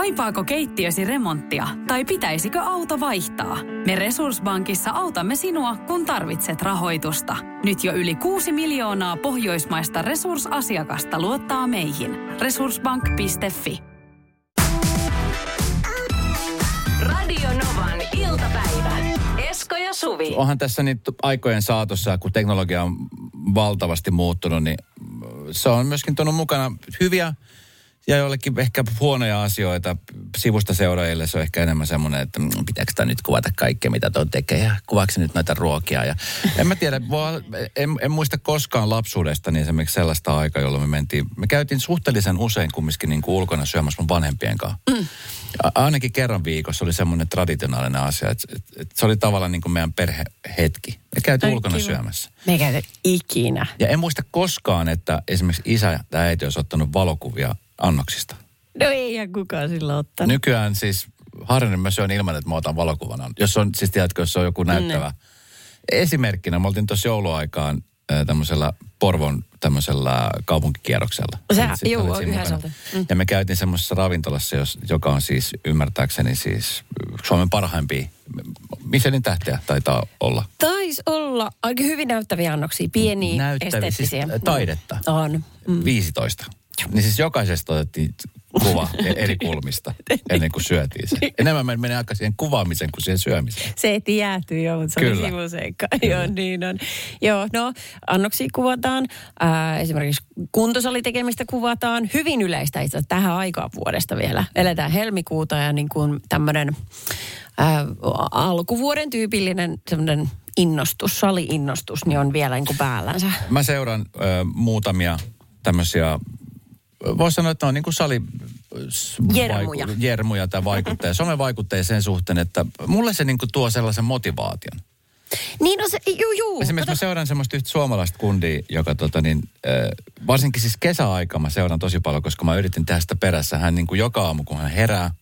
Kaipaako keittiösi remonttia tai pitäisikö auto vaihtaa? Me Resurssbankissa autamme sinua, kun tarvitset rahoitusta. Nyt jo yli 6 miljoonaa pohjoismaista resursasiakasta luottaa meihin. Resurssbank.fi Radio Novan iltapäivä. Esko ja Suvi. Onhan tässä nyt aikojen saatossa, kun teknologia on valtavasti muuttunut, niin se on myöskin tuonut mukana hyviä ja joillekin ehkä huonoja asioita. Sivusta seuraajille se on ehkä enemmän semmoinen, että mm, pitääkö tämä nyt kuvata kaikkea, mitä tuon tekee ja kuvaako nyt näitä ruokia. Ja en mä tiedä, voi, en, en, muista koskaan lapsuudesta niin esimerkiksi sellaista aikaa, jolloin me mentiin, me käytiin suhteellisen usein kumminkin niin kuin ulkona syömässä mun vanhempien kanssa. Mm. Ainakin kerran viikossa oli semmoinen traditionaalinen asia, että, että, että se oli tavallaan niin kuin meidän perhehetki. Me käytiin ulkona kiva. syömässä. Me käyty ikinä. Ja en muista koskaan, että esimerkiksi isä tai äiti olisi ottanut valokuvia annoksista. No ei ihan kukaan sillä ottanut. Nykyään siis harvemmin mä syön ilman, että mä otan valokuvana. Jos on, siis tiedätkö, jos on joku näyttävä. Mm. Esimerkkinä, me oltiin tuossa jouluaikaan tämmöisellä Porvon tämmöisellä kaupunkikierroksella. Sä, olit, juu, olit mm. Ja me käytiin semmoisessa ravintolassa, jos, joka on siis ymmärtääkseni siis Suomen parhaimpia Michelin tähteä taitaa olla. Tais olla aika hyvin näyttäviä annoksia, pieniä, Näyttäviä, siis taidetta. On. Mm. 15. Niin siis jokaisesta otettiin kuva e- eri kulmista ennen kuin syötiin se. Enemmän me menee aika siihen kuvaamiseen kuin siihen syömiseen. Se ei jääty jo, mutta se Kyllä. oli sivuseikka. Joo, niin on. Joo, no annoksia kuvataan. Äh, esimerkiksi kuntosalitekemistä kuvataan. Hyvin yleistä itse tähän aikaan vuodesta vielä. Eletään helmikuuta ja niin kuin tämmöinen äh, alkuvuoden tyypillinen semmoinen innostus, sali-innostus, niin on vielä niin kuin päällänsä. Mä seuraan äh, muutamia tämmöisiä voisi sanoa, että on niin kuin sali... Jermuja. Vaiku, jermuja tai vaikutteja, somevaikutteja sen suhteen, että mulle se niin kuin tuo sellaisen motivaation. Niin no se, juu, juu. Esimerkiksi tota... mä seuraan semmoista yhtä suomalaista kundia, joka tota niin, äh, varsinkin siis kesäaika mä seuraan tosi paljon, koska mä yritin tehdä sitä perässä. Hän niin kuin joka aamu, kun hän herää,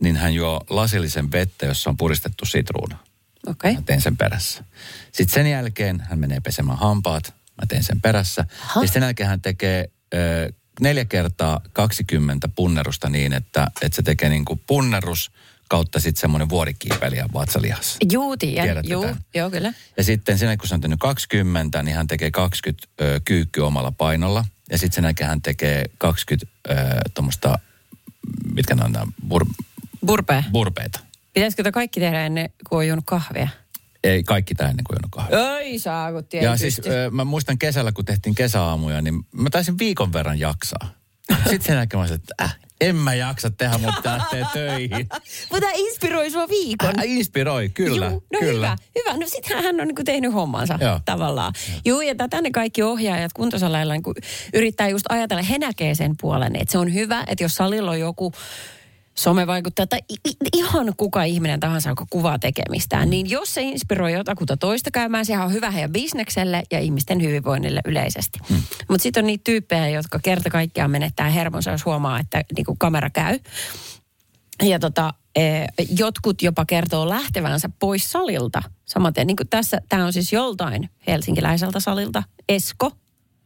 niin hän juo lasillisen vettä, jossa on puristettu sitruuna. Okei. Okay. Mä teen sen perässä. Sitten sen jälkeen hän menee pesemään hampaat. Mä teen sen perässä. Aha. Ja sen jälkeen hän tekee äh, neljä kertaa 20 punnerusta niin, että, että se tekee niin kuin punnerus kautta sitten semmoinen vuorikiipeliä vatsalihassa. Juu, tiedän. Juu, joo, kyllä. Ja sitten sen kun se on tehnyt 20, niin hän tekee 20 ö, kyykkyä omalla painolla. Ja sitten sen jälkeen hän tekee 20 tuommoista, mitkä ne on nämä, bur, Burpee. burpeita. Pitäisikö kaikki tehdä ennen kuin on juonut kahvia? Ei kaikki tämä ennen kuin on kahvia. Ei saa, kun Ja siis ö, mä muistan kesällä, kun tehtiin kesäaamuja, niin mä taisin viikon verran jaksaa. Sitten sen jälkeen mä sanoin, että äh, en mä jaksa tehdä, mutta lähtee töihin. mutta inspiroi sua viikon. Äh, inspiroi, kyllä. Juu, no kyllä. hyvä, hyvä. No sitten hän on niinku tehnyt hommansa Joo. tavallaan. Joo, ja tätä ne kaikki ohjaajat kuntosaleilla niin yrittää just ajatella, he näkee sen puolen, että se on hyvä, että jos salilla on joku somevaikuttaja tai ihan kuka ihminen tahansa, joka kuvaa tekemistään, niin jos se inspiroi jotakuta toista käymään, sehän on hyvä heidän bisnekselle ja ihmisten hyvinvoinnille yleisesti. Hmm. Mutta sitten on niitä tyyppejä, jotka kerta kaikkiaan menettää hermonsa, jos huomaa, että niinku kamera käy. Ja tota, e, jotkut jopa kertoo lähtevänsä pois salilta. Samaten niin kuin tässä, tämä on siis joltain helsinkiläiseltä salilta. Esko,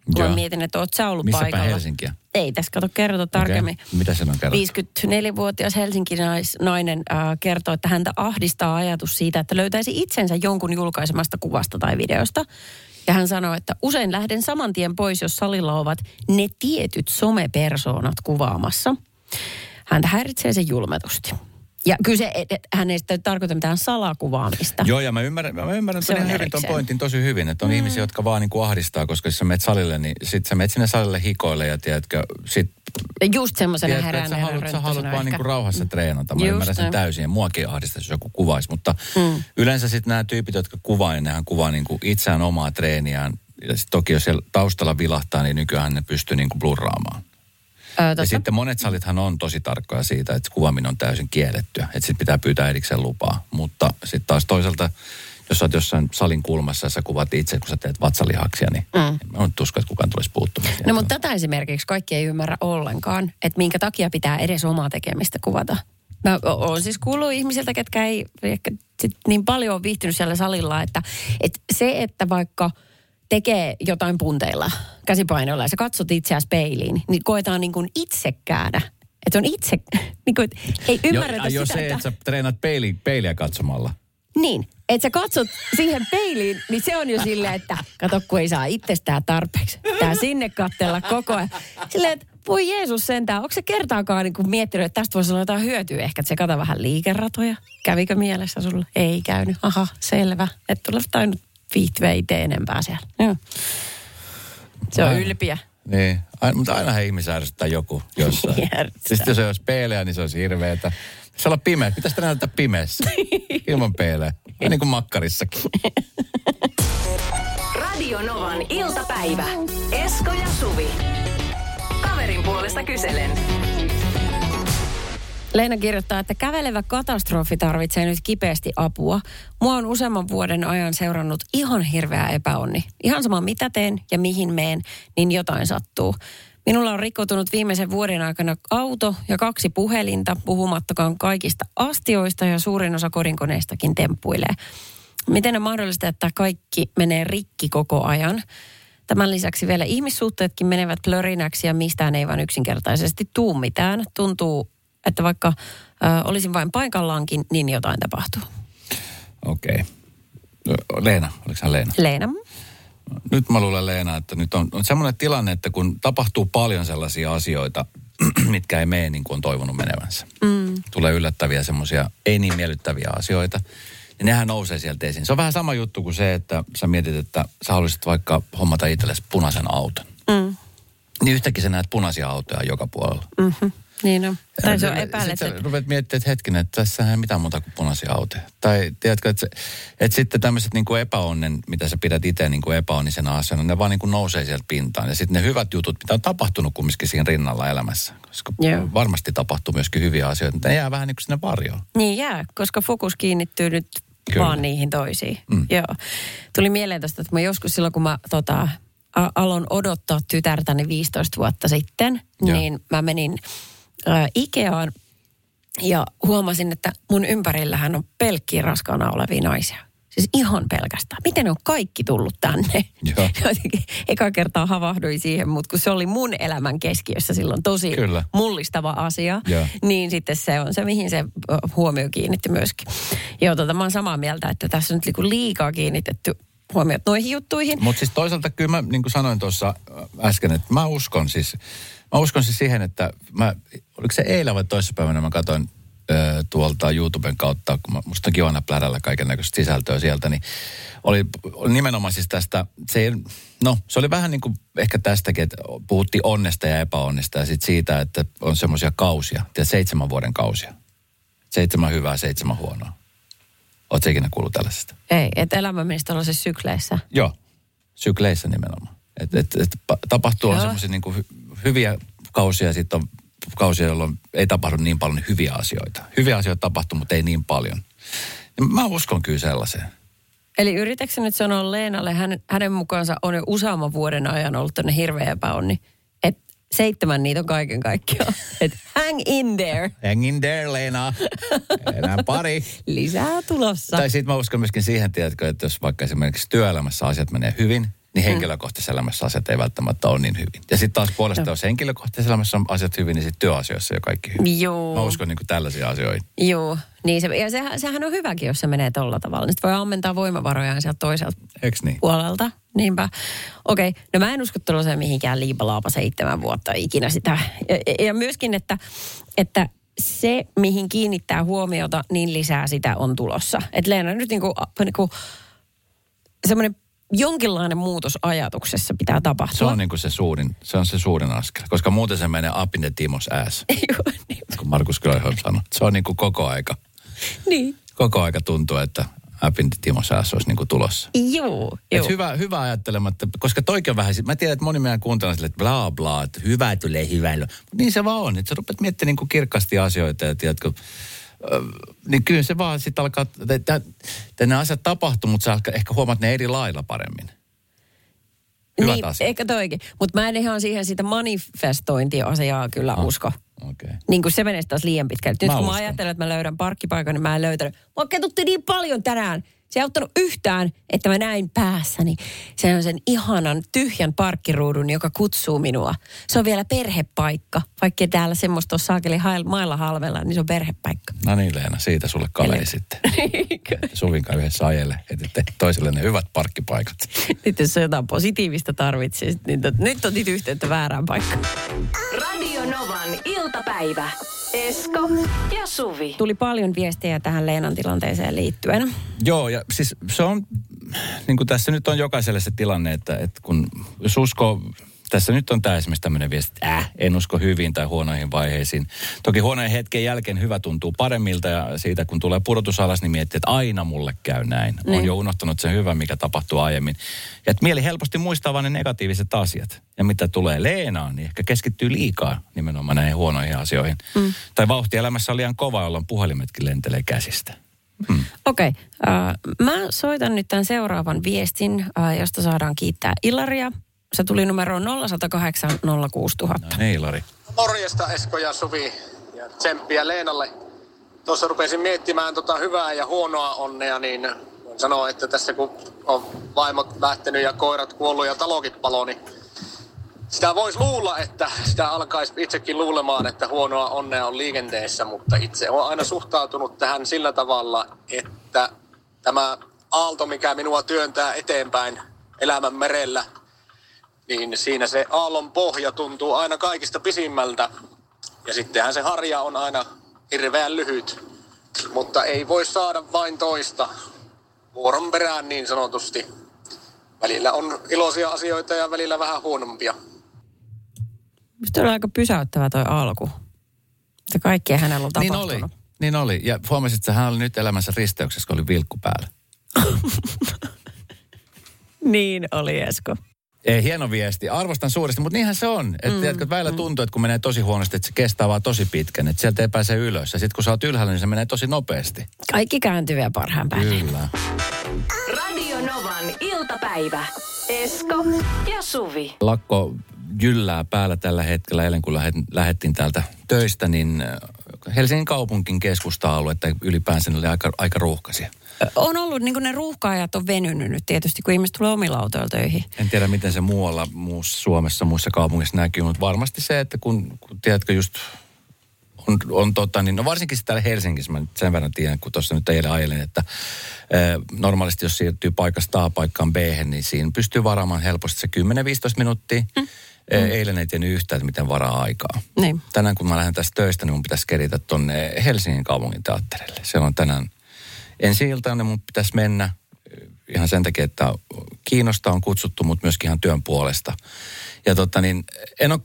kun mä mietin, että oot sä ollut Missäpä paikalla. Helsinkiä? Ei tässä kato kerrota tarkemmin. Okay. Mitä sen on kerrottu? 54-vuotias helsinkiläisnainen äh, kertoo, että häntä ahdistaa ajatus siitä, että löytäisi itsensä jonkun julkaisemasta kuvasta tai videosta. Ja hän sanoi, että usein lähden saman tien pois, jos salilla ovat ne tietyt somepersoonat kuvaamassa. Häntä häiritsee se julmetusti. Ja kyllä se, et, et, hän ei sitä tarkoita mitään salakuvaamista. Joo, ja mä ymmärrän, mä ymmärrän ton hyvin ton pointin tosi hyvin, että on mm. ihmisiä, jotka vaan niinku ahdistaa, koska jos sä menet salille, niin sit sä menet sinne salille hikoille ja tiedätkö, sit... Just semmoisena herään sä haluat, sä haluat vaan niinku rauhassa treenata. Mä Just ymmärrän sen täysin ja muakin ahdistaisi, jos joku kuvaisi, mutta mm. yleensä sitten nämä tyypit, jotka kuvaa, niin nehän kuvaa niinku itseään omaa treeniään. Ja sit toki jos siellä taustalla vilahtaa, niin nykyään ne pystyy niinku blurraamaan. Ää, ja sitten monet salithan on tosi tarkkoja siitä, että kuvaaminen on täysin kiellettyä. Että sitten pitää pyytää erikseen lupaa. Mutta sitten taas toisaalta, jos sä oot jossain salin kulmassa ja sä kuvat itse, kun sä teet vatsalihaksia, niin mm. mä usko, että kukaan tulisi puuttumaan. No mutta tätä esimerkiksi kaikki ei ymmärrä ollenkaan, että minkä takia pitää edes omaa tekemistä kuvata. Mä oon siis kuullut ihmisiltä, ketkä ei ehkä sit niin paljon ole viihtynyt siellä salilla, että, että se, että vaikka – tekee jotain punteilla, käsipainoilla ja sä katsot itseäsi peiliin, niin koetaan niin kuin itsekkäänä Että on itse, niin kuin, ei ymmärretä jo, sitä, jo se, että sä treenat peili, peiliä katsomalla. Niin, että sä katsot siihen peiliin, niin se on jo silleen, että kato kun ei saa itsestään tarpeeksi. Tää sinne kattella koko ajan. Silleen, että voi Jeesus sentään, onko se kertaakaan niin miettinyt, että tästä voisi olla jotain hyötyä ehkä, että se kata vähän liikeratoja? Kävikö mielessä sulla? Ei käynyt. Aha, selvä. Et ole tainnut viihtyä itse enempää siellä. Joo. Se on Aina. ylpiä. Niin, aina, mutta aina ihmisiä ärsyttää joku jossain. Järsyttää. siis jos se olisi peilejä, niin se olisi hirveetä. Se olla pimeä. Pitäisi sitä näyttää pimeässä. Ilman peilejä. Ja niin kuin makkarissakin. Radio Novan iltapäivä. Esko ja Suvi. Kaverin puolesta kyselen. Leena kirjoittaa, että kävelevä katastrofi tarvitsee nyt kipeästi apua. Mua on useamman vuoden ajan seurannut ihan hirveä epäonni. Ihan sama mitä teen ja mihin meen, niin jotain sattuu. Minulla on rikkoutunut viimeisen vuoden aikana auto ja kaksi puhelinta, puhumattakaan kaikista astioista ja suurin osa kodinkoneistakin temppuilee. Miten on mahdollista, että kaikki menee rikki koko ajan? Tämän lisäksi vielä ihmissuhteetkin menevät plörinäksi ja mistään ei vaan yksinkertaisesti tuu mitään. Tuntuu, että vaikka ö, olisin vain paikallaankin, niin jotain tapahtuu. Okei. Okay. Leena, oliko hän Leena? Leena? Nyt mä luulen Leena, että nyt on, on semmoinen tilanne, että kun tapahtuu paljon sellaisia asioita, mitkä ei mene niin kuin on toivonut menevänsä. Mm. Tulee yllättäviä semmoisia ei niin miellyttäviä asioita. Niin nehän nousee sieltä esiin. Se on vähän sama juttu kuin se, että sä mietit, että sä haluaisit vaikka hommata itsellesi punaisen auton. Mm. Niin yhtäkkiä sä näet punaisia autoja joka puolella. Mm-hmm. Niin on. Tai se on Sitten epäilet, sä että... rupeat miettimään, että hetkinen, että tässä ei mitään muuta kuin punaisia autoja. Tai tiedätkö, että, se, että sitten tämmöiset niin kuin epäonnen, mitä sä pidät itse niin kuin epäonnisena asiana, ne vaan niin kuin nousee sieltä pintaan. Ja sitten ne hyvät jutut, mitä on tapahtunut kumminkin siinä rinnalla elämässä. Koska Joo. varmasti tapahtuu myöskin hyviä asioita, mutta ne jää vähän niin kuin sinne varjoon. Niin jää, koska fokus kiinnittyy nyt Kyllä. Vaan niihin toisiin. Mm. Joo. Tuli mieleen tästä, että mä joskus silloin, kun mä tota, a- aloin odottaa tytärtäni 15 vuotta sitten, Joo. niin mä menin ä, Ikeaan ja huomasin, että mun ympärillähän on pelkkiä raskaana olevia naisia. Siis ihan pelkästään. Miten ne on kaikki tullut tänne? Joo. Jotenkin eka kertaa havahduin siihen, mutta kun se oli mun elämän keskiössä silloin tosi Kyllä. mullistava asia, Joo. niin sitten se on se, mihin se huomio kiinnitti myöskin. Joo, tota, mä oon samaa mieltä, että tässä on nyt niinku liikaa kiinnitetty huomiot noihin juttuihin. Mutta siis toisaalta kyllä mä, niin kuin sanoin tuossa äsken, että mä uskon siis, mä uskon siis siihen, että mä, oliko se eilen vai toissapäivänä mä katsoin ö, tuolta YouTuben kautta, kun mä, musta on aina plärällä kaiken näköistä sisältöä sieltä, niin oli, oli nimenomaan siis tästä, se ei, no se oli vähän niin kuin ehkä tästäkin, että puhuttiin onnesta ja epäonnesta ja sitten siitä, että on semmoisia kausia, tiedät, seitsemän vuoden kausia. Seitsemän hyvää, seitsemän huonoa. Oletko ikinä kuullut tällaisesta? Ei, että elämä menisi tuollaisissa sykleissä. Joo, sykleissä nimenomaan. Et, et, et, pa- tapahtuu on semmoisia niin hy, hyviä kausia ja sitten on kausia, jolloin ei tapahdu niin paljon hyviä asioita. Hyviä asioita tapahtuu, mutta ei niin paljon. Niin mä uskon kyllä sellaiseen. Eli yritätkö nyt sanoa Leenalle, hän, hänen mukaansa on jo useamman vuoden ajan ollut tänne hirveä epäonni, että seitsemän niitä on kaiken kaikkiaan. Että hang in there, Hang in there, Leena. Enää pari. lisää tulossa. Tai sitten mä uskon myöskin siihen, tiedätkö, että jos vaikka esimerkiksi työelämässä asiat menee hyvin, niin henkilökohtaisessa elämässä asiat ei välttämättä ole niin hyvin. Ja sitten taas puolestaan, jos henkilökohtaisessa elämässä on asiat hyvin, niin sitten työasioissa ei ole kaikki hyvin. Joo. Mä uskon niin kuin tällaisia asioita. Joo, niin se, ja sehän, sehän on hyväkin, jos se menee tolla tavalla. Niin sit voi ammentaa voimavarojaan sieltä toiselta Eiks niin? puolelta. Niinpä. Okei, okay. no mä en usko tuollaiseen mihinkään liipalaapa seitsemän vuotta ikinä sitä. Ja, ja myöskin, että, että se, mihin kiinnittää huomiota, niin lisää sitä on tulossa. Että Leena nyt niinku, niinku semmoinen jonkinlainen muutos ajatuksessa pitää tapahtua. Se on niin kuin se suurin, se on se suurin askel. Koska muuten se menee up in the Timos ass, Joo, niin. kun Markus Grönholm sanoi. Se on niin kuin koko aika. niin. Koko aika tuntuu, että up in the Timos ass olisi niin kuin tulossa. Joo, joo. hyvä, hyvä ajattelematta, koska toikin on vähän, mä tiedän, että moni meidän kuuntelee sille, että bla bla, että hyvä tulee hyvällä. Niin se vaan on, että sä rupeat miettimään niin kuin kirkkaasti asioita ja tiedätkö, niin kyllä se vaan sitten alkaa, että että ne asiat tapahtuu, mutta sä ehkä huomaat ne eri lailla paremmin. Hyvät niin, asiat. eikä toikin. Mutta mä en ihan siihen sitä manifestointiasiaa kyllä Ah. usko. Okay. Niin kuin se menee taas liian pitkälle. Nyt Mä kun mä uskon. ajattelen, että mä löydän parkkipaikan, niin mä en löytänyt. Mua ketutti niin paljon tänään. Se ei auttanut yhtään, että mä näin päässäni sen on sen ihanan tyhjän parkkiruudun, joka kutsuu minua. Se on vielä perhepaikka, vaikka täällä semmoista on saakeli mailla halvella, niin se on perhepaikka. No niin Leena, siitä sulle kaveri Eli... sitten. Suvinkaan yhdessä ajelle, että toisille ne hyvät parkkipaikat. Nyt jos jotain positiivista tarvitsee, niin tot, nyt otit yhteyttä väärään paikkaan. Radio Novan iltapäivä. Esko ja Suvi. Tuli paljon viestejä tähän Leenan tilanteeseen liittyen. Joo, ja siis se on, niin kuin tässä nyt on jokaiselle se tilanne, että, että kun jos uskoo tässä nyt on tämä esimerkiksi tämmöinen viesti, että äh, en usko hyvin tai huonoihin vaiheisiin. Toki huonojen hetken jälkeen hyvä tuntuu paremmilta ja siitä kun tulee pudotus alas, niin miettii, että aina mulle käy näin. Niin. On jo unohtanut sen hyvän, mikä tapahtuu aiemmin. Ja että mieli helposti muistaa vain ne negatiiviset asiat. Ja mitä tulee Leenaan, niin ehkä keskittyy liikaa nimenomaan näihin huonoihin asioihin. Mm. Tai vauhti elämässä on liian kova, jolloin puhelimetkin lentelee käsistä. Hmm. Okei, okay. uh, mä soitan nyt tämän seuraavan viestin, uh, josta saadaan kiittää Ilaria. Se tuli numeroon 0108 06000. No, hei Lari. Morjesta Esko ja Suvi ja tsemppiä Leenalle. Tuossa rupesin miettimään tota hyvää ja huonoa onnea, niin voin sanoa, että tässä kun on vaimot lähtenyt ja koirat kuollut ja talokin palo, niin sitä voisi luulla, että sitä alkaisi itsekin luulemaan, että huonoa onnea on liikenteessä, mutta itse olen aina suhtautunut tähän sillä tavalla, että tämä aalto, mikä minua työntää eteenpäin elämän merellä – niin siinä se aallon pohja tuntuu aina kaikista pisimmältä. Ja sittenhän se harja on aina hirveän lyhyt. Mutta ei voi saada vain toista vuoron perään niin sanotusti. Välillä on iloisia asioita ja välillä vähän huonompia. Minusta oli aika pysäyttävä toi alku. Että kaikkea hänellä on tapahtunut. Niin oli, niin oli. Ja huomasit, että hän oli nyt elämässä risteyksessä, kun oli vilkku päällä. niin oli, Esko. Ei, hieno viesti. Arvostan suuresti, mutta niinhän se on. Että mm, tiedätkö, että välillä mm. tuntuu, että kun menee tosi huonosti, että se kestää vaan tosi pitkän. Että sieltä ei pääse ylös. Ja sitten kun sä oot ylhäällä, niin se menee tosi nopeasti. Kaikki kääntyy vielä parhaan päälle. Kyllä. Radio Novan iltapäivä. Esko ja Suvi. Lakko jyllää päällä tällä hetkellä. Eilen kun lähettiin täältä töistä, niin äh, Helsingin kaupunkin keskusta-alue, että ylipäänsä oli aika, aika ruuhkaisia. On ollut, niin kuin ne ruuhkaajat on venynyt nyt tietysti, kun ihmiset tulee omilla autoilla töihin. En tiedä, miten se muualla muussa Suomessa, muissa kaupungissa näkyy, mutta varmasti se, että kun, kun tiedätkö just on, on tota, niin no varsinkin täällä Helsingissä, mä nyt sen verran tiedän, kun tuossa nyt eilen ajelin, että e, normaalisti jos siirtyy paikasta A paikkaan B, niin siinä pystyy varaamaan helposti se 10-15 minuuttia. Mm. E, eilen ei tiennyt yhtään, että miten varaa aikaa. Niin. Tänään kun mä lähden tästä töistä, niin mun pitäisi keritä tuonne Helsingin kaupungin teatterille. Siellä on tänään ensi iltaan mun pitäisi mennä ihan sen takia, että kiinnosta on kutsuttu, mutta myöskin ihan työn puolesta. Ja tota niin, en ole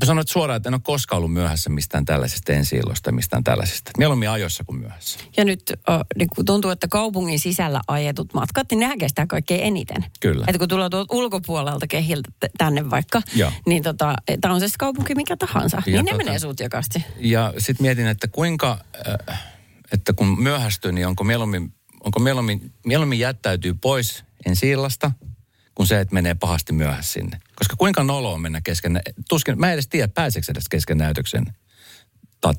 Mä sanoin suoraan, että en ole koskaan ollut myöhässä mistään tällaisesta ensi mistään tällaisesta. Mieluummin ajoissa kuin myöhässä. Ja nyt äh, niin kun tuntuu, että kaupungin sisällä ajetut matkat, niin nehän kestää kaikkein eniten. Kyllä. Että kun tulee tuolta ulkopuolelta kehiltä tänne vaikka, ja. niin tota, tämä on se kaupunki mikä tahansa, ja niin tota, ne menee sutjakasti. Ja sitten mietin, että kuinka... Äh, että kun myöhästyy, niin onko mieluummin, onko mieluummin, mieluummin jättäytyy pois ensi illasta, kun se, että menee pahasti myöhässä sinne. Koska kuinka nolo on mennä kesken, tuskin, mä en edes tiedä, pääseekö edes kesken näytöksen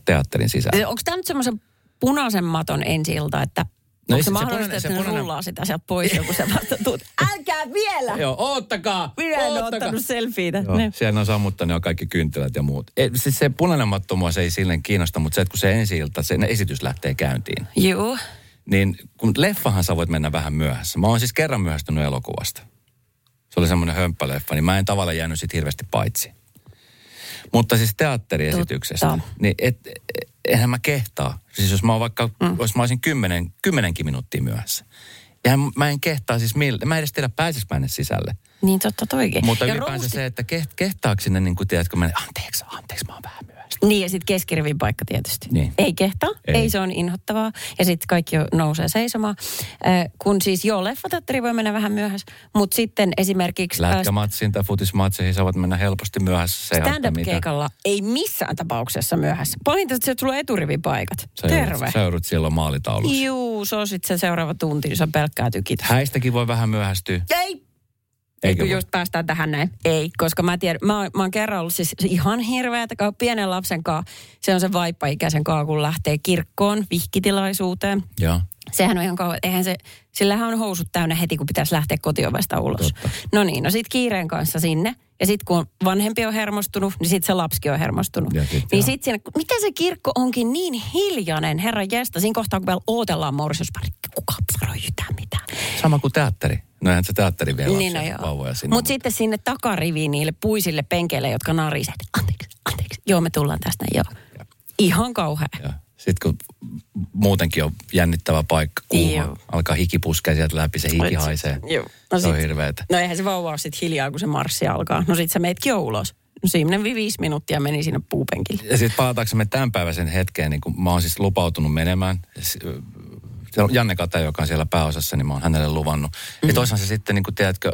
teatterin sisään. Onko tämä nyt semmoisen punaisen maton ensi ilta, että No Onko se, se mahdollista, punainen, että se punainen... rullaa sitä sieltä pois, joku se vasta tuut. Älkää vielä! Joo, oottakaa! Minä en ole ottanut selfieitä. Joo, siellä on sammuttanut jo kaikki kynttilät ja muut. E, siis se punainen matto mua se ei silleen kiinnosta, mutta se, että kun se ensi ilta, se esitys lähtee käyntiin. Joo. Niin kun leffahan sä voit mennä vähän myöhässä. Mä oon siis kerran myöhästynyt elokuvasta. Se oli semmoinen hömppäleffa, niin mä en tavallaan jäänyt sit hirveästi paitsi. Mutta siis teatteriesityksestä, Totta. niin et, eihän mä kehtaa. Siis jos mä oon vaikka, mm. jos mä olisin kymmenen, kymmenenkin minuuttia myöhässä. Ja mä en kehtaa siis millä, mä en edes tiedä pääsis mä sisälle. Niin totta toikin. Mutta ja ylipäänsä rousti... se, että keht, kehtaako sinne niin kuin tiedätkö, mä, anteeksi, anteeksi, mä oon vähän. Niin ja sitten keskirivin paikka tietysti. Niin. Ei kehtaa, ei. ei se on inhottavaa. Ja sitten kaikki nousee seisomaan. Äh, kun siis joo, leffateatteri voi mennä vähän myöhässä, mutta sitten esimerkiksi... Lätkämatsiin tai futismatsiin saavat mennä helposti myöhässä. Stand-up-keikalla ei missään tapauksessa myöhässä. Pahinta, että se tulee eturivin paikat. Sä Terve. Joudut, sä joudut silloin maalitaulussa. Juu, se on sitten se seuraava tunti, jos on pelkkää tykit. Häistäkin voi vähän myöhästyä. Ei Eikö kun just päästään tähän näin. Ei, koska mä tiedän, mä, mä oon kerran ollut siis ihan hirveätä, pienen lapsen kanssa, se on se vaippaikäisen kanssa, kun lähtee kirkkoon, vihkitilaisuuteen. Joo. Sehän on ihan kauan, eihän se, sillähän on housut täynnä heti, kun pitäisi lähteä kotiovesta ulos. Totta. No niin, no sit kiireen kanssa sinne. Ja sitten kun vanhempi on hermostunut, niin sitten se lapsikin on hermostunut. Sit, niin sitten siinä, miten se kirkko onkin niin hiljainen, herra jästä, siinä kohtaa kun vielä ootellaan morsiusparikki, kuka sanoo yhtään mitään. Sama kuin teatteri. No eihän se teatteri vielä niin, no vauvoja sinne. Mut sitten sinne takariviin niille puisille penkeille, jotka nariset. Anteeksi, anteeksi. Joo, me tullaan tästä, joo. Ja. Ihan kauhea. Ja. Sitten kun muutenkin on jännittävä paikka, kuuma, alkaa hiki puskea sieltä läpi, se hiki haisee. Joo. No se on hirveetä. No eihän se vauva ole sitten hiljaa, kun se marssi alkaa. No sit sä meetkin jo ulos. No siinä viisi minuuttia meni sinne puupenkille. Ja sitten palataanko tämän päiväisen hetkeen, niin kun mä oon siis lupautunut menemään. Se on Janne Kata, joka on siellä pääosassa, niin mä oon hänelle luvannut. Mm. Ja toisaalta se sitten, niin kuin tiedätkö,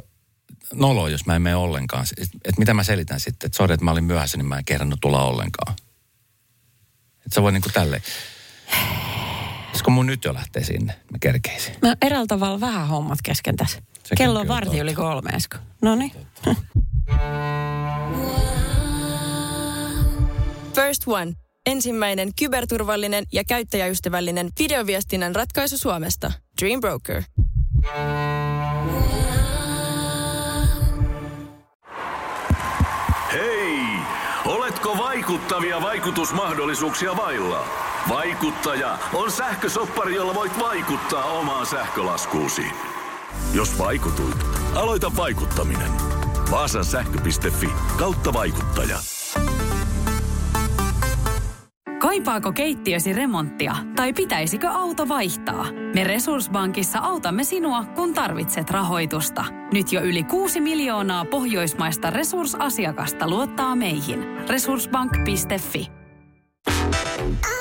nolo, jos mä en mene ollenkaan. Että mitä mä selitän sitten, että sori, että mä olin myöhässä, niin mä en kerrannut tulla ollenkaan. Että se voi niin kuin tälleen. Olisiko mun nyt jo lähtee sinne? Mä kerkeisin. Mä eräällä tavalla vähän hommat kesken tässä. Se Kello on varti yli kolme, Esko. No niin. First One. Ensimmäinen kyberturvallinen ja käyttäjäystävällinen videoviestinnän ratkaisu Suomesta. Dream Broker. Hei! Oletko vaikuttavia vaikutusmahdollisuuksia vailla? Vaikuttaja on sähkösoppari, jolla voit vaikuttaa omaan sähkölaskuusi. Jos vaikutuit, aloita vaikuttaminen. Vaasan sähkö.fi kautta vaikuttaja. Kaipaako keittiösi remonttia tai pitäisikö auto vaihtaa? Me Resurssbankissa autamme sinua, kun tarvitset rahoitusta. Nyt jo yli 6 miljoonaa pohjoismaista resursasiakasta luottaa meihin. Resurssbank.fi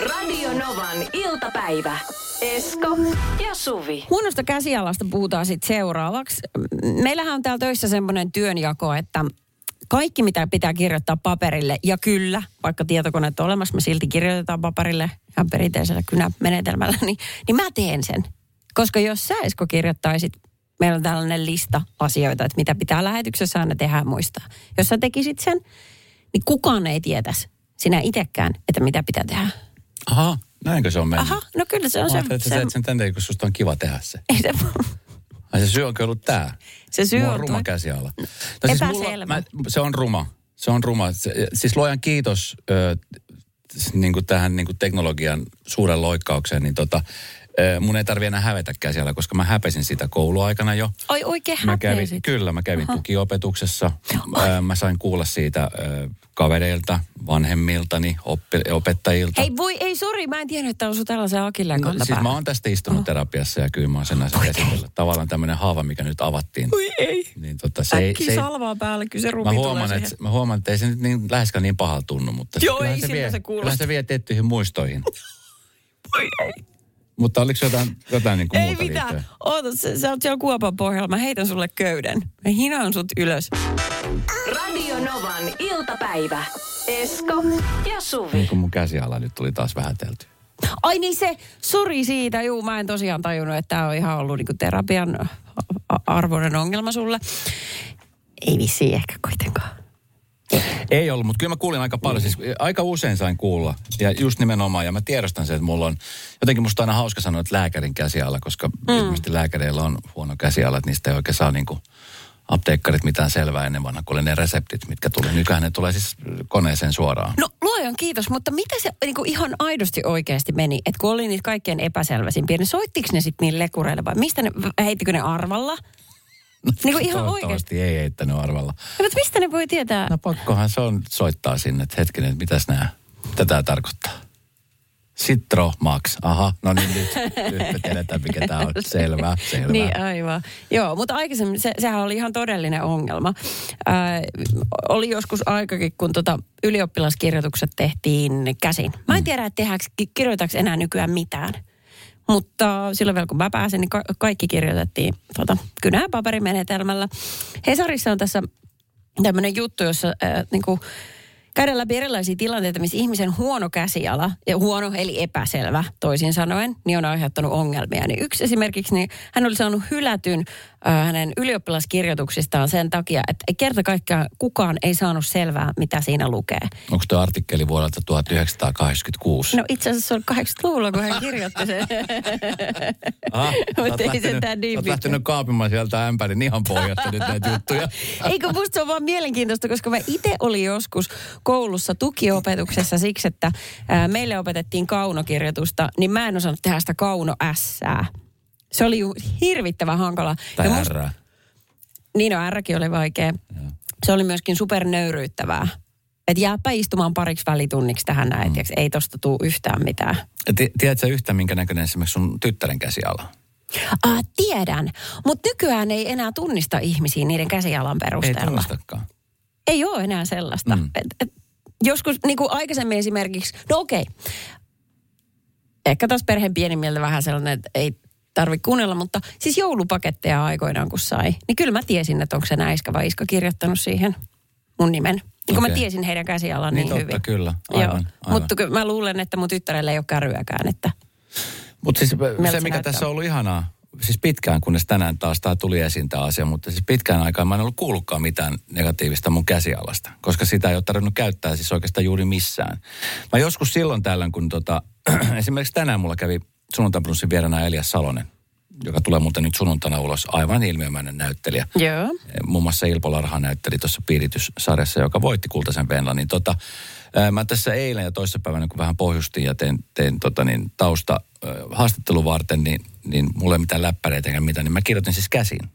Radio Novan iltapäivä. Esko ja Suvi. Huonosta käsialasta puhutaan sitten seuraavaksi. Meillähän on täällä töissä semmoinen työnjako, että kaikki mitä pitää kirjoittaa paperille, ja kyllä, vaikka tietokoneet on olemassa, me silti kirjoitetaan paperille ihan perinteisellä kynämenetelmällä, niin, niin mä teen sen. Koska jos sä Esko kirjoittaisit, meillä on tällainen lista asioita, että mitä pitää lähetyksessä aina tehdä muistaa. Jos sä tekisit sen, niin kukaan ei tietäisi sinä itsekään, että mitä pitää tehdä. Aha, näinkö se on mennyt? Aha, no kyllä se on se. Että sä teet sen tänne, kun susta on kiva tehdä se. Ei se Ai se syy on ollut tää? Se syy on ruma käsiala. No, siis mulla, mä, se on ruma. Se on ruma. Se, siis luojan kiitos ö, niin kuin tähän niin kuin teknologian suuren loikkaukseen, niin tota, mun ei tarvi enää hävetäkään siellä, koska mä häpesin sitä kouluaikana jo. Oi oikein mä kävin, Kyllä, mä kävin Aha. tukiopetuksessa. Mä sain kuulla siitä kavereilta, vanhemmiltani, oppi, opettajilta. Ei voi, ei sori, mä en tiedä, että on sun tällaisen akilleen no, Siis mä oon tästä istunut oh. terapiassa ja kyllä mä oon sen asian käsitellä. Tavallaan tämmöinen haava, mikä nyt avattiin. Oi ei. Niin, tota, se Äkki ei, salvaa päälle, kyllä se mä huomaan, että, mä huomaan, että ei se nyt niin, läheskään niin pahalta tunnu, mutta Joo, ei se, vie, se se vie tiettyihin muistoihin. Oi ei. Mutta oliko jotain, jotain niin kuin Ei mitään. Liittyen? Oota, sä, sä oot siellä kuopan pohjalla. Mä heitän sulle köyden. Mä hinaan sut ylös. Radio Novan iltapäivä. Esko ja Suvi. Niin kuin mun käsiala nyt tuli taas vähätelty. Ai niin se, sori siitä. Juu, mä en tosiaan tajunnut, että tämä on ihan ollut niinku terapian arvoinen ongelma sulle. Ei vissi ehkä kuitenkaan. Ei ollut, mutta kyllä mä kuulin aika paljon. Siis aika usein sain kuulla. Ja just nimenomaan, ja mä tiedostan sen, että mulla on... Jotenkin musta on aina hauska sanoa, että lääkärin käsiala, koska mm. ilmeisesti lääkäreillä on huono käsiala, että niistä ei oikein saa niinku apteekkarit mitään selvää ennen vanha, kun oli ne reseptit, mitkä tuli. Nykyään ne tulee siis koneeseen suoraan. No luojan kiitos, mutta mitä se niin kuin ihan aidosti oikeasti meni? Että kun oli niitä kaikkein epäselväisimpiä, niin soittiko ne sitten niille lekureille vai mistä ne, heittikö ne arvalla? Niin kuin ihan oikeasti. ei heittänyt arvalla. No, mutta mistä ne voi tietää? No pakkohan se on soittaa sinne, että hetkinen, että mitäs nämä, tätä tarkoittaa. Citro Max. Aha, no niin nyt, nyt me tiedetään, mikä tämä on. Selvä, selvä. Niin, aivan. Joo, mutta aikaisemmin se, sehän oli ihan todellinen ongelma. Äh, oli joskus aikakin, kun tota ylioppilaskirjoitukset tehtiin käsin. Mä en mm. tiedä, että kirjoitaks enää nykyään mitään. Mutta silloin vielä kun mä pääsin, niin ka- kaikki kirjoitettiin tota, kynää paperimenetelmällä. Hesarissa on tässä tämmöinen juttu, jossa äh, niin kuin käydä läpi erilaisia tilanteita, missä ihmisen huono käsiala, ja huono eli epäselvä toisin sanoen, niin on aiheuttanut ongelmia. Niin yksi esimerkiksi, niin hän oli saanut hylätyn hänen ylioppilaskirjoituksistaan sen takia, että kerta kaikkiaan kukaan ei saanut selvää, mitä siinä lukee. Onko tuo artikkeli vuodelta 1986? No itse asiassa se on 80-luvulla, kun hän kirjoitti sen. Ah, Mutta ei lähtenyt, sentään niin lähtenyt kaapimaan sieltä ämpärin ihan pohjasta nyt näitä juttuja. Eikö musta se on vaan mielenkiintoista, koska mä itse olin joskus koulussa tukiopetuksessa siksi, että meille opetettiin kaunokirjoitusta, niin mä en osannut tehdä sitä kauno ässää. Se oli ju hirvittävän hankala. Tai Ja musta- R. Niin no, Rkin oli vaikea. Se oli myöskin supernöyryyttävää. Että jääpä istumaan pariksi välitunniksi tähän näin, mm. ei tosta tuu yhtään mitään. Ti- Tiedätkö yhtä, minkä näköinen esimerkiksi sun tyttären käsiala? Ah, tiedän, mutta nykyään ei enää tunnista ihmisiä niiden käsialan Ei perusteella. tunnistakaan. ei ole enää sellaista. Mm. Et, et, joskus niin kuin aikaisemmin esimerkiksi, no okei, ehkä taas perheen pienimmiltä vähän sellainen, että ei tarvitse kuunnella, mutta siis joulupaketteja aikoinaan kun sai, niin kyllä mä tiesin, että onko se Näiskä vai Iska kirjoittanut siihen mun nimen. Niin kun mä tiesin heidän käsialan niin, Niin totta, hyvin. kyllä. Aivan, Joo. aivan. Mutta mä luulen, että mun tyttärelle ei ole käryäkään, että Mutta siis se mikä näyttää? tässä on ollut ihanaa, siis pitkään, kunnes tänään taas tämä tuli esiin tämä asia, mutta siis pitkään aikaan mä en ollut kuullutkaan mitään negatiivista mun käsialasta, koska sitä ei ole tarvinnut käyttää siis oikeastaan juuri missään. Mä joskus silloin tällöin, kun tota, esimerkiksi tänään mulla kävi sunnuntaibrunssin vieraana Elias Salonen, joka tulee muuten nyt sunnuntaina ulos, aivan ilmiömäinen näyttelijä. joo. Muun muassa Ilpo Larha näytteli tuossa piirityssarjassa, joka voitti Kultaisen Venla. Niin tota, ää, mä tässä eilen ja toissapäivänä, kun vähän pohjustin ja tein, tein tota niin, tausta ää, haastattelun varten, niin, niin mulla ei mitään läppäreitä eikä mitään, niin mä kirjoitin siis käsiin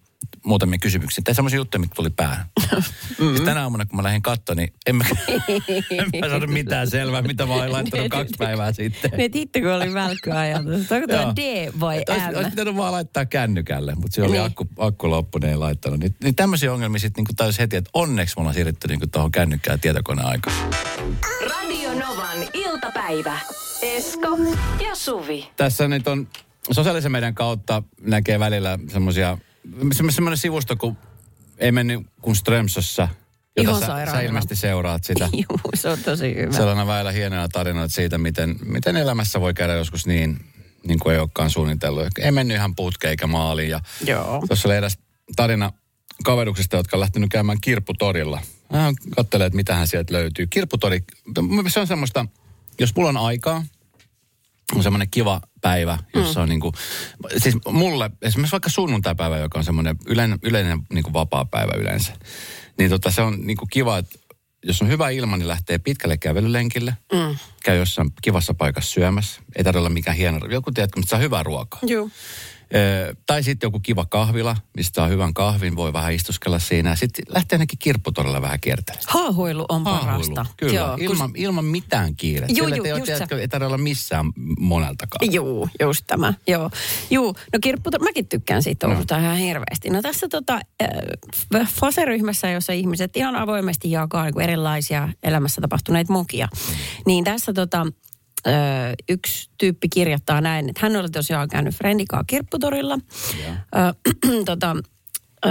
muutamia kysymyksiä. Tai semmoisia juttuja, mitkä tuli päähän. Mm-hmm. Tänä aamuna, kun mä lähdin katsoa, niin en mä, en mä saanut mitään selvää, mitä mä olin laittanut kaksi päivää sitten. Ne itse kun oli välkkyajatus. Onko tuo D vai Että Olisi, olisi M? pitänyt vaan laittaa kännykälle, mutta se oli Niin. akku, akku loppu, ne ei laittanut. Niin, niin tämmöisiä ongelmia sitten niin tajus heti, että onneksi me ollaan siirrytty niin tuohon kännykkään tietokoneaikaan. Radio Novan iltapäivä. Esko ja Suvi. Tässä nyt on sosiaalisen median kautta näkee välillä semmoisia, semmoinen sivusto, kun ei mennyt kuin Strömsössä, jota sä, sä ilmeisesti seuraat sitä. Juu, se on tosi hyvä. Sellainen väillä hienoja tarinoita siitä, miten, miten elämässä voi käydä joskus niin, niin kuin ei olekaan suunnitellut. Ei mennyt ihan putkeen eikä maaliin. Ja Joo. Tuossa oli edes tarina kaveruksista, jotka on lähtenyt käymään kirpputorilla. Mä katselen, että mitähän sieltä löytyy. Kirpputori, se on semmoista, jos mulla on aikaa, on semmoinen kiva päivä, jossa mm. on niinku, siis mulle, esimerkiksi vaikka sunnuntaipäivä, joka on semmoinen yleinen, yleinen niinku vapaa päivä yleensä, niin tota, se on niinku kiva, että jos on hyvä ilma, niin lähtee pitkälle kävelylenkille, mm. käy jossain kivassa paikassa syömässä. Ei tarvitse olla mikään hieno, joku tiedätkö, mutta saa hyvää ruokaa. Joo. Tai sitten joku kiva kahvila, mistä saa hyvän kahvin, voi vähän istuskella siinä. Sitten lähtee ainakin kirpputorilla vähän kiertelemään. Haahuilu on parasta. Kyllä, Joo, ilman, ilman mitään kiirettä. Siellä juu, ei, ole, tiedätkö, ei tarvitse olla missään moneltakaan. Juu, just tämä. Joo. Juu, no kirpputor, mäkin tykkään siitä Oulusta ihan hirveästi. No tässä tota, äh, FASE-ryhmässä, jossa ihmiset ihan avoimesti jakaa niin erilaisia elämässä tapahtuneita mokia, niin tässä tota, ö, yksi tyyppi kirjoittaa näin, että hän oli tosiaan käynyt Frendikaa kirpputorilla. Ö, tota, ö,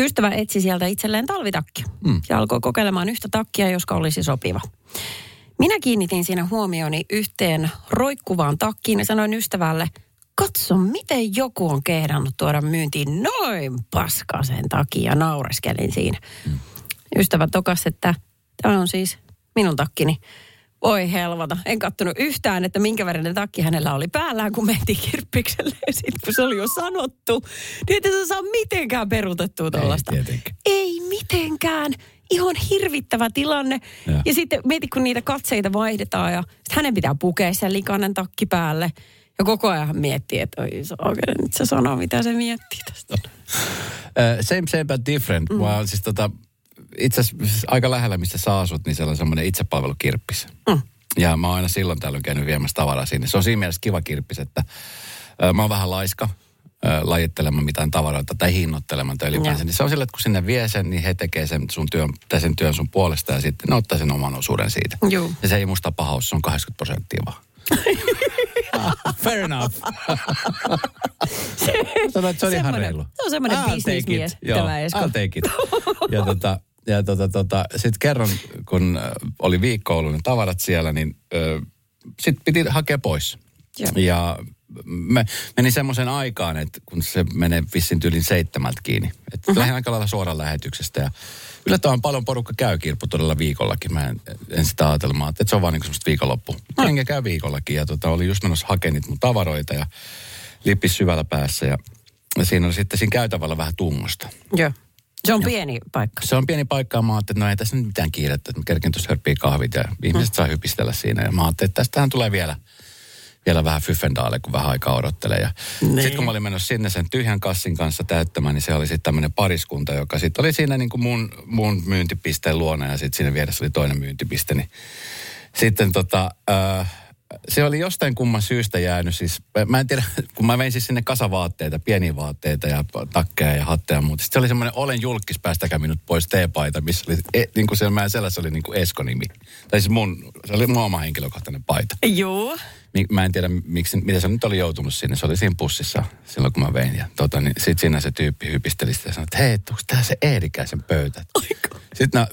ystävä etsi sieltä itselleen talvitakkia mm. ja alkoi kokeilemaan yhtä takkia, joska olisi sopiva. Minä kiinnitin siinä huomioni yhteen roikkuvaan takkiin ja sanoin ystävälle, katso miten joku on kehdannut tuoda myyntiin noin paskasen takia ja naureskelin siinä. Mm. Ystävä tokas, että tämä on siis minun takkini. Voi helvata. En kattonut yhtään, että minkä värinen takki hänellä oli päällään, kun mentiin kirppikselle. Ja sitten kun se oli jo sanottu, niin että se saa mitenkään peruutettua tuollaista. tietenkään. Ei mitenkään. Ihan hirvittävä tilanne. Ja. Ja, sitten mieti, kun niitä katseita vaihdetaan ja sitten hänen pitää pukea sen likainen takki päälle. Ja koko ajan hän miettii, että oi saakeli, nyt se sanoo, mitä se miettii tästä. Uh, same, same but different. Mm. Oon siis tota, itse asiassa aika lähellä, missä sä asut, niin siellä on semmoinen itsepalvelukirppis. Mm. Ja mä oon aina silloin tällöin käynyt viemässä tavaraa sinne. Se on siinä mielessä kiva kirppis, että ö, mä oon vähän laiska ö, lajittelemaan mitään tavaroita tai hinnoittelemaan tai ylipäänsä. Joo. Niin se on sille, että kun sinne vie sen, niin he tekee sen sun työn, tai sen työn sun puolesta ja sitten ne ottaa sen oman osuuden siitä. Juu. Ja se ei musta pahaus, se on 80 prosenttia vaan. Fair enough. Sanoin, että se on ihan Semmoinen- reilu. se on semmoinen bisnesmies. Joo, tämä Esko. I'll take it. Ja tota, ja tota, tota, sitten kerran, kun oli viikko ollut ne tavarat siellä, niin sitten piti hakea pois. Ja, ja me, meni semmoisen aikaan, että kun se menee vissin tyylin seitsemältä kiinni. Että uh-huh. lähdin aika lailla suoraan lähetyksestä ja yllättävän paljon porukka käy kirppu todella viikollakin. Mä en, en sitä ajatelmaa, että se on vaan niin semmoista viikonloppu. No. Enkä käy viikollakin ja tota, oli just menossa hakemaan mun tavaroita ja lippis syvällä päässä ja, ja siinä oli sitten siinä käytävällä vähän tungosta. Joo. Se on ja pieni paikka. Se on pieni paikka ja mä ajattelin, että no ei tässä nyt mitään kiirettä, että mä kerkin tuossa hörppii kahvit ja ihmiset hmm. saa hypistellä siinä. Ja mä ajattelin, että tästähän tulee vielä vielä vähän fyffendaale, kun vähän aikaa odottelee. Ja niin. sitten kun mä olin mennyt sinne sen tyhjän kassin kanssa täyttämään, niin se oli sitten tämmöinen pariskunta, joka sitten oli siinä niin kuin mun, mun myyntipisteen luona ja sitten siinä vieressä oli toinen myyntipiste. Niin sitten tota, äh, se oli jostain kumman syystä jäänyt siis, mä en tiedä, kun mä vein siis sinne kasavaatteita, pieniä vaatteita ja takkeja ja hatteja ja muuta. Sitten se oli semmoinen olen julkis, päästäkää minut pois teepaita, missä oli, e, niin kuin siellä mä sellaisessa oli niin kuin Esko-nimi. Tai siis mun, se oli mun oma henkilökohtainen paita. Joo mä en tiedä, miksi, miten se nyt oli joutunut sinne. Se oli siinä pussissa silloin, kun mä vein. Ja tota, niin sit siinä se tyyppi hypisteli sitä ja sanoi, että hei, onko tää se Eerikäisen pöytä? Oiko? Sitten mä,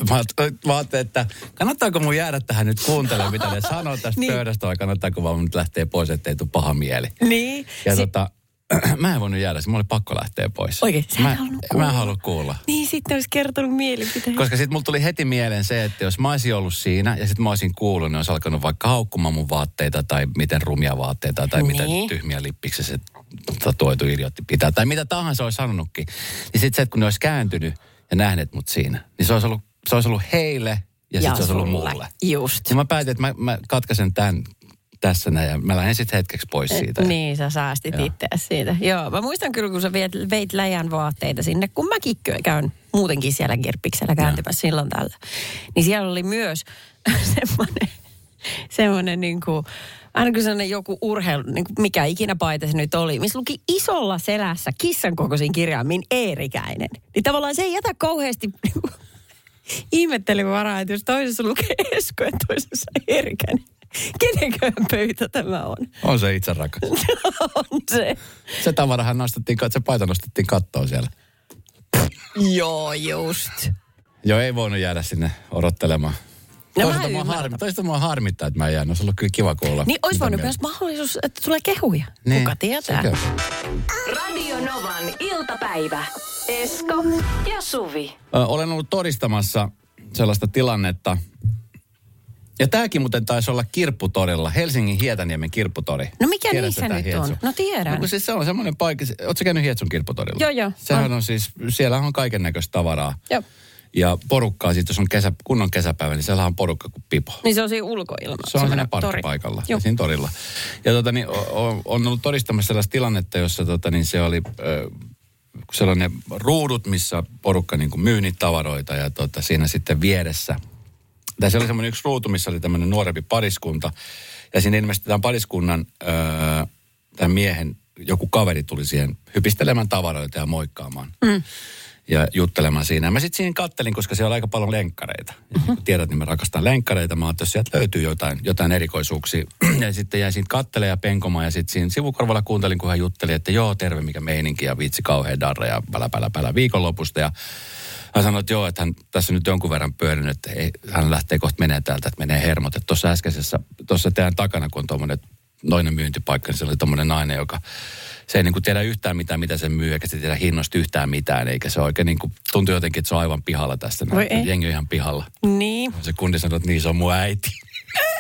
mä ajattelin, että kannattaako mun jäädä tähän nyt kuuntelemaan, mitä ne sanoo tästä niin. pöydästä, vai kannattaako vaan nyt lähteä pois, ettei tule paha mieli. Niin. Ja si- tota, mä en voinut jäädä, mulla oli pakko lähteä pois. Oikein, sä mä, kuulla. mä en kuulla. Niin, sitten olisi kertonut mielipiteen. Koska sitten mulla tuli heti mieleen se, että jos mä olisin ollut siinä ja sitten mä olisin kuullut, niin olisi alkanut vaikka haukkumaan mun vaatteita tai miten rumia vaatteita tai niin. miten tyhmiä lippiksi se tatuoitu idiotti pitää tai mitä tahansa olisi sanonutkin. Niin sitten se, että kun ne olisi kääntynyt ja nähneet mut siinä, niin se olisi ollut, se olisi ollut heille ja, ja sitten se olisi ollut mulle. Just. Ja mä päätin, että mä, mä katkaisen tämän tässä näin ja mä lähden sitten hetkeksi pois siitä. Niin, sä säästit itseäsi siitä. Joo, mä muistan kyllä, kun sä veit, veit läjän vaatteita sinne, kun mäkin käyn muutenkin siellä kirppiksellä kääntymässä silloin tällä. Niin siellä oli myös semmoinen, semmoinen niin kuin, aina kun sellainen joku urheilu, niin kuin mikä ikinä paita se nyt oli, missä luki isolla selässä kissan kokoisin kirjaimin Eerikäinen. Niin tavallaan se ei jätä kauheasti niin ihmettelin varaa, että jos toisessa lukee Esko ja toisessa Eerikäinen. Kenenkään pöytä tämä on? On se itse rakas. on se. Se tavarahan nostettiin, se paita nostettiin kattoon siellä. Joo, just. Joo, ei voinut jäädä sinne odottelemaan. No toisaalta, mua harmi, toisaalta mua harmittaa, että mä en jäänyt. Olisi ollut kyllä kiva kuulla. Niin olisi voinut myös mahdollisuus, että tulee kehuja. Niin, Kuka tietää? Sekä. Radio Novan iltapäivä. Esko ja Suvi. Ö, olen ollut todistamassa sellaista tilannetta, ja tämäkin muuten taisi olla kirpputorilla, Helsingin Hietaniemen kirpputori. No mikä Tiedätkö niissä nyt Hietsu? on? No tiedän. No siis se on semmoinen paikka, ootko käynyt Hietsun kirpputorilla? Joo, joo. Sehän on, on siis, siellä on kaiken näköistä tavaraa. Joo. Ja porukkaa, sitten jos on kesä, kunnon kesäpäivä, niin siellä on porukka kuin pipo. Niin se on siinä ulkoilma. Se on siinä parkkipaikalla, tori. siinä torilla. Ja tota, niin, on, on ollut todistamassa sellaista tilannetta, jossa tota, niin se oli... Ö, sellainen ruudut, missä porukka niin kuin myy niitä tavaroita ja tota, siinä sitten vieressä – tässä oli semmoinen yksi ruutu, missä oli tämmöinen nuorempi pariskunta. Ja siinä ilmeisesti tämän pariskunnan, öö, tämän miehen, joku kaveri tuli siihen hypistelemään tavaroita ja moikkaamaan. Mm. Ja juttelemaan siinä. Ja mä sitten siinä kattelin, koska siellä on aika paljon lenkkareita. Ja mm-hmm. kun tiedät, niin mä rakastan lenkkareita. Mä ajattelin, että sieltä löytyy jotain, jotain erikoisuuksia. ja sitten jäin siitä kattelemaan ja penkomaan. Ja sitten siinä sivukorvalla kuuntelin, kun hän jutteli, että joo, terve, mikä meininki. Ja viitsi kauhean darra ja pälä, pälä, pälä viikonlopusta. Ja hän sanoi, että joo, että hän tässä nyt jonkun verran pyörinyt, että ei, hän lähtee kohta menee täältä, että menee hermot. Että tuossa äskeisessä, tuossa teidän takana, kun on tuommoinen noinen myyntipaikka, niin se oli tuommoinen nainen, joka se ei niin kuin tiedä yhtään mitään, mitä se myy, eikä se tiedä hinnoista yhtään mitään, eikä se oikein niin kuin, tuntuu jotenkin, että se on aivan pihalla tästä. Voi ei. Jengi on ihan pihalla. Niin. Se kundi sanoi, että niin se on mun äiti.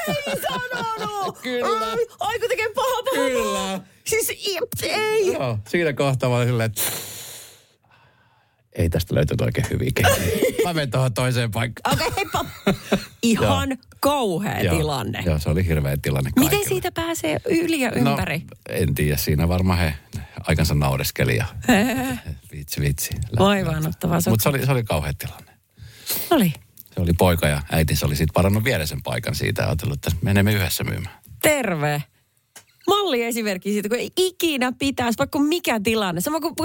Ei sanonut! Kyllä. Ai, ai kun tekee paha, paha. Kyllä. Siis ei. Joo, siinä kohtaa olin silleen, että ei tästä löytynyt oikein hyvin Mä menen tuohon toiseen paikkaan. Okei, okay, heippa. Ihan kauhea joo, tilanne. Joo, se oli hirveä tilanne kaikille. Miten siitä pääsee yli ja no, ympäri? No, en tiedä, siinä varmaan he aikansa naureskeli ja vitsi vitsi. Vaivaanottavaa. Mutta se oli, se oli kauhea tilanne. Oli. Se oli poika ja äiti, se oli sitten parannut vieressä paikan siitä ja ajatellut, että menemme yhdessä myymään. Terve malliesimerkki siitä, kun ei ikinä pitäisi, vaikka mikä tilanne. Sama kuin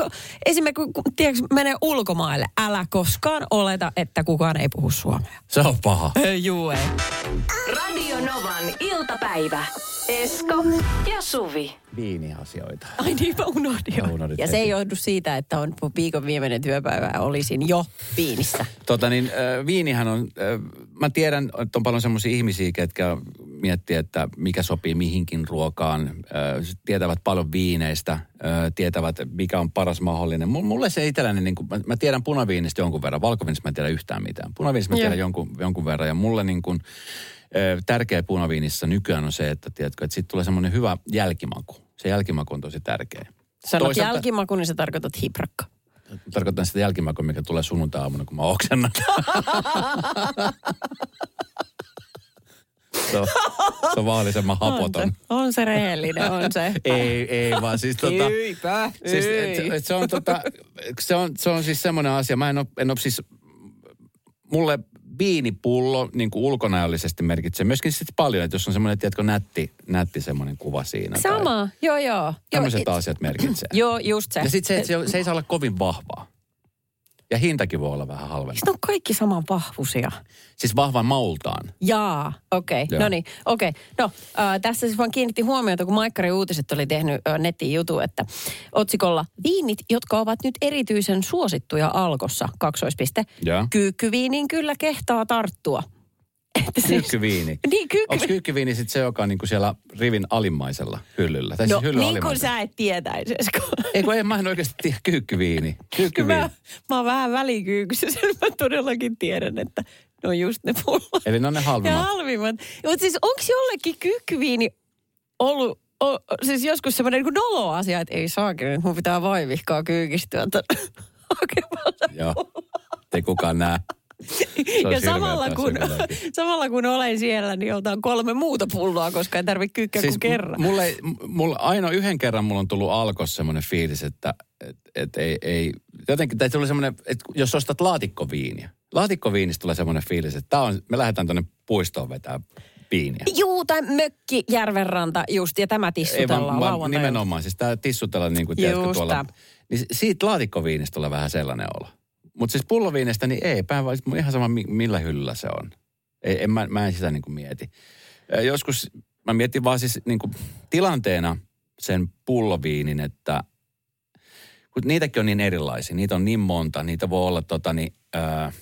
esimerkiksi, kun tiedätkö, menee ulkomaille, älä koskaan oleta, että kukaan ei puhu suomea. Se on paha. Ei, juu ei. Radio Novan iltapäivä. Esko ja Suvi. Viiniasioita. Ai niin, mä unohdin. Mä unohdin ja se ei johdu siitä, että on viikon viimeinen työpäivä ja olisin jo Viinissä. Tota niin, viinihän on, mä tiedän, että on paljon semmoisia ihmisiä, ketkä miettii, että mikä sopii mihinkin ruokaan, tietävät paljon viineistä, tietävät, mikä on paras mahdollinen. Mulle se itselläni, niin kuin, mä, tiedän punaviinistä jonkun verran, valkoviinistä mä en tiedä yhtään mitään. Punaviinista mä tiedän jonkun, jonkun verran ja mulle niin kuin, tärkeä punaviinissa nykyään on se, että, tiedätkö, että siitä tulee semmoinen hyvä jälkimaku. Se jälkimaku on tosi tärkeä. Sanot Toisaalta- jälkimaku, niin sä tarkoitat hiprakka. Tarkoitan sitä jälkimakua, mikä tulee sunnuntai-aamuna, kun mä oksennan. se, on, se on vaalisemman hapoton. On se, on se rehellinen, on se. Ei, ei vaan siis tota... Eipä, Siis, et, et se, on, tota, se, on, se on siis semmoinen asia, mä en ole, en ole siis, mulle viinipullo niin kuin ulkonäöllisesti merkitsee myöskin sit paljon, että jos on semmoinen, tiedätkö, nätti, nätti semmoinen kuva siinä. Tai Sama, joo joo. joo tämmöiset it- asiat merkitsee. Joo, just se. Ja sitten se, että se, se ei saa olla kovin vahvaa. Ja hintakin voi olla vähän halvempi. Ne on kaikki saman vahvuisia. Siis vahvan maultaan. Jaa, okei. Okay. No niin, okei. Okay. No, äh, tässä siis vaan kiinnitti huomiota, kun Maikkari Uutiset oli tehnyt äh, nettiin jutu, että otsikolla viinit, jotka ovat nyt erityisen suosittuja alkossa, kaksoispiste. Kyykkyviiniin kyllä kehtaa tarttua. Että siis- Kyykkyviini. Niin, kyykky... Onko kyykkyviini sitten se, joka on niinku siellä rivin alimmaisella hyllyllä? Tai No, siis hyllyn niin kuin sä et tietäisi, Esko. Ei kun en, mä en oikeasti tiedä kyykkyviini. Kyllä Kyykkyviini. mä, mä oon vähän välikyykyssä, sen mä todellakin tiedän, että ne on just ne pullot. Eli ne on ne halvimmat. halvimmat. Mutta siis onko jollekin kyykkyviini ollut o, siis joskus semmoinen niin nolo asia, että ei saakin, nyt mun pitää vaivihkaa kyykistyä hakemaan. Joo. Ei kukaan näe. Ja samalla kun, samalla kun olen siellä, niin otan kolme muuta pulloa, koska ei tarvitse kyykkyä siis, kuin kerran. Mulle, mulle, ainoa yhden kerran mulla on tullut alkos semmoinen fiilis, että et, et ei, ei, jotenkin, tai tuli semmoinen, että jos ostat laatikkoviiniä, laatikkoviinistä tulee semmoinen fiilis, että tää on, me lähdetään tuonne puistoon vetää viiniä. Juu, tai mökki, järvenranta just, ja tämä Ei tissutellaan vaan, vaan lauantai. nimenomaan, siis tää tissutella niin kuin tiedätkö tuolla. Niin siitä laatikkoviinistä tulee vähän sellainen olo. Mutta siis pulloviinistä, niin ei, päin vaan ihan sama mi- millä hyllyllä se on. Ei, en, mä, mä en sitä niin kuin mieti. Joskus mä mietin vaan siis niin kuin tilanteena sen pulloviinin, että kun niitäkin on niin erilaisia, niitä on niin monta, niitä voi olla tota niin, ää,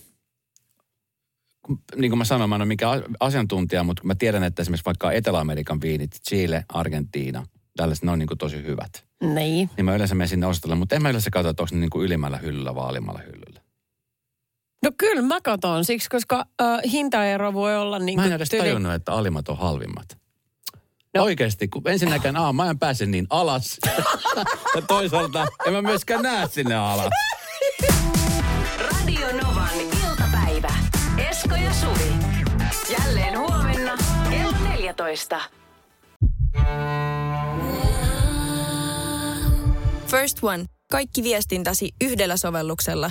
niin kuin mä sanoin, mä en ole mikään asiantuntija, mutta mä tiedän, että esimerkiksi vaikka Etelä-Amerikan viinit, Chile, Argentiina, tällaiset, ne on niin kuin tosi hyvät. Niin. Niin mä yleensä menen sinne ostella, mutta en mä yleensä katso, että onko ne niin kuin ylimmällä hyllyllä vai alimmalla hyllyllä. No kyllä mä katon siksi, koska äh, hintaero voi olla niin Mä en edes tyli- tajunnut, että alimmat on halvimmat. No. Oikeasti, kun ensinnäkään, aa, mä en pääse niin alas. ja toisaalta en mä myöskään näe sinne alas. Radio Novan iltapäivä. Esko ja Suvi. Jälleen huomenna kello 14. First One. Kaikki viestintäsi yhdellä sovelluksella.